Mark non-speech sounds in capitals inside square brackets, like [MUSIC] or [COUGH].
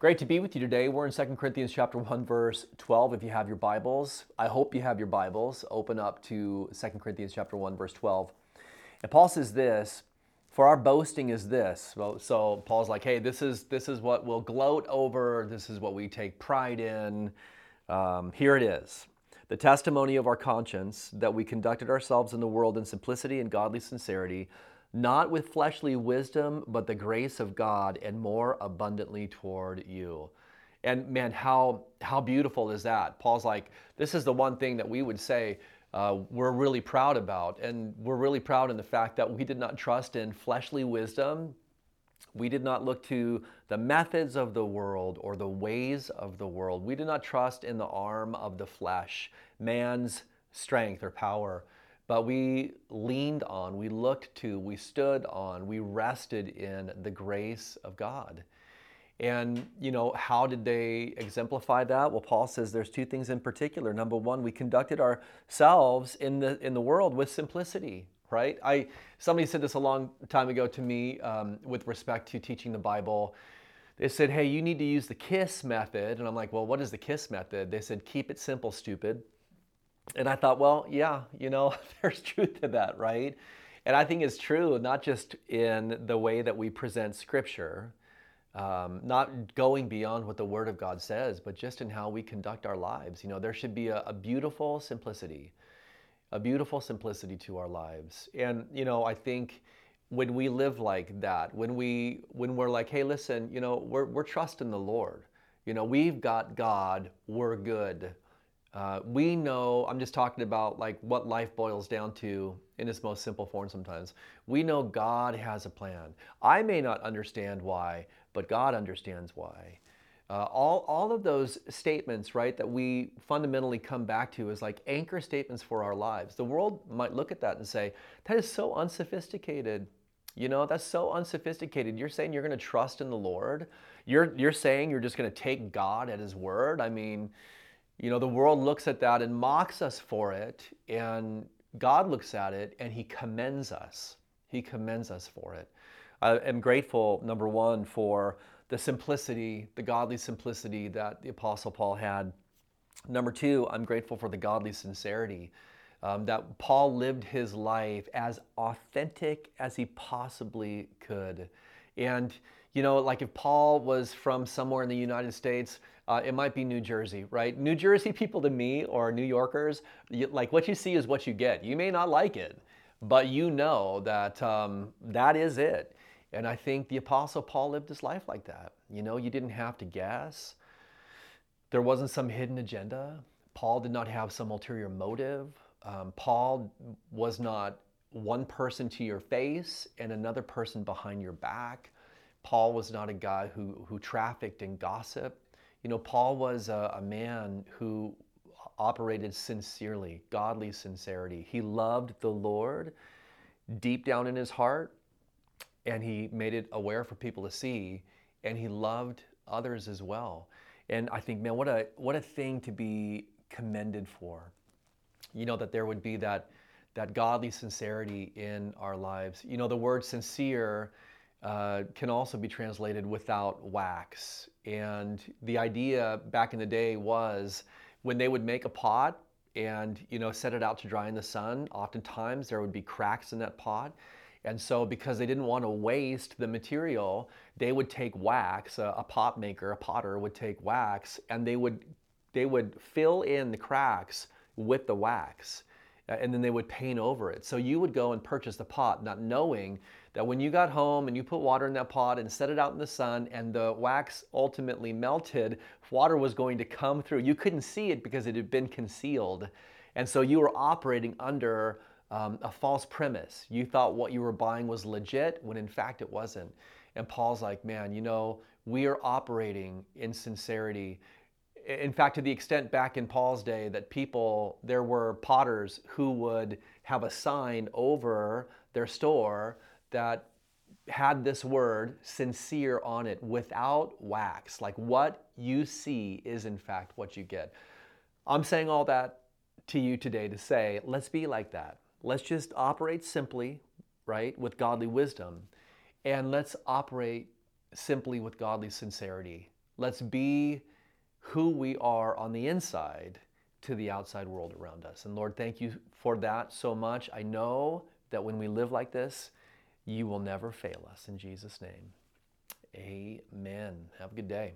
Great to be with you today. We're in 2 Corinthians chapter 1 verse 12 if you have your Bibles. I hope you have your Bibles. Open up to 2 Corinthians chapter 1 verse 12. And Paul says this, for our boasting is this. So Paul's like, hey, this is this is what we'll gloat over. This is what we take pride in. Um, here it is. The testimony of our conscience that we conducted ourselves in the world in simplicity and godly sincerity, not with fleshly wisdom, but the grace of God and more abundantly toward you. And man, how, how beautiful is that? Paul's like, this is the one thing that we would say uh, we're really proud about. And we're really proud in the fact that we did not trust in fleshly wisdom. We did not look to the methods of the world or the ways of the world. We did not trust in the arm of the flesh, man's strength or power but we leaned on, we looked to, we stood on, we rested in the grace of God. And, you know, how did they exemplify that? Well, Paul says there's two things in particular. Number one, we conducted ourselves in the, in the world with simplicity, right? I, somebody said this a long time ago to me um, with respect to teaching the Bible. They said, hey, you need to use the KISS method. And I'm like, well, what is the KISS method? They said, keep it simple, stupid. And I thought, well, yeah, you know, [LAUGHS] there's truth to that, right? And I think it's true, not just in the way that we present Scripture, um, not going beyond what the Word of God says, but just in how we conduct our lives. You know, there should be a, a beautiful simplicity, a beautiful simplicity to our lives. And, you know, I think when we live like that, when we when we're like, hey, listen, you know, we're we're trusting the Lord. You know, we've got God, we're good uh, we know, I'm just talking about like what life boils down to in its most simple form sometimes. We know God has a plan. I may not understand why, but God understands why. Uh, all, all of those statements, right, that we fundamentally come back to is like anchor statements for our lives. The world might look at that and say, that is so unsophisticated. You know, that's so unsophisticated. You're saying you're going to trust in the Lord. You're, you're saying you're just going to take God at His word. I mean, you know, the world looks at that and mocks us for it, and God looks at it and He commends us. He commends us for it. I am grateful, number one, for the simplicity, the godly simplicity that the Apostle Paul had. Number two, I'm grateful for the godly sincerity um, that Paul lived his life as authentic as he possibly could. And, you know, like if Paul was from somewhere in the United States, uh, it might be New Jersey, right? New Jersey people to me or New Yorkers, you, like what you see is what you get. You may not like it, but you know that um, that is it. And I think the Apostle Paul lived his life like that. You know, you didn't have to guess. There wasn't some hidden agenda. Paul did not have some ulterior motive. Um, Paul was not one person to your face and another person behind your back. Paul was not a guy who, who trafficked in gossip. You know, Paul was a, a man who operated sincerely, godly sincerity. He loved the Lord deep down in his heart, and he made it aware for people to see, and he loved others as well. And I think, man, what a what a thing to be commended for. You know that there would be that that godly sincerity in our lives. You know, the word sincere uh, can also be translated without wax. And the idea back in the day was when they would make a pot and you know set it out to dry in the sun, oftentimes there would be cracks in that pot. And so, because they didn't want to waste the material, they would take wax. A, a pot maker, a potter, would take wax, and they would they would fill in the cracks with the wax, and then they would paint over it. So you would go and purchase the pot, not knowing that when you got home and you put water in that pot and set it out in the sun and the wax ultimately melted, water was going to come through. You couldn't see it because it had been concealed. And so you were operating under um, a false premise. You thought what you were buying was legit when in fact it wasn't. And Paul's like, man, you know, we are operating in sincerity. In fact, to the extent back in Paul's day that people, there were potters who would have a sign over their store that had this word sincere on it without wax. Like what you see is in fact what you get. I'm saying all that to you today to say, let's be like that. Let's just operate simply, right, with godly wisdom. And let's operate simply with godly sincerity. Let's be who we are on the inside to the outside world around us. And Lord, thank you for that so much. I know that when we live like this, you will never fail us. In Jesus' name, amen. Have a good day.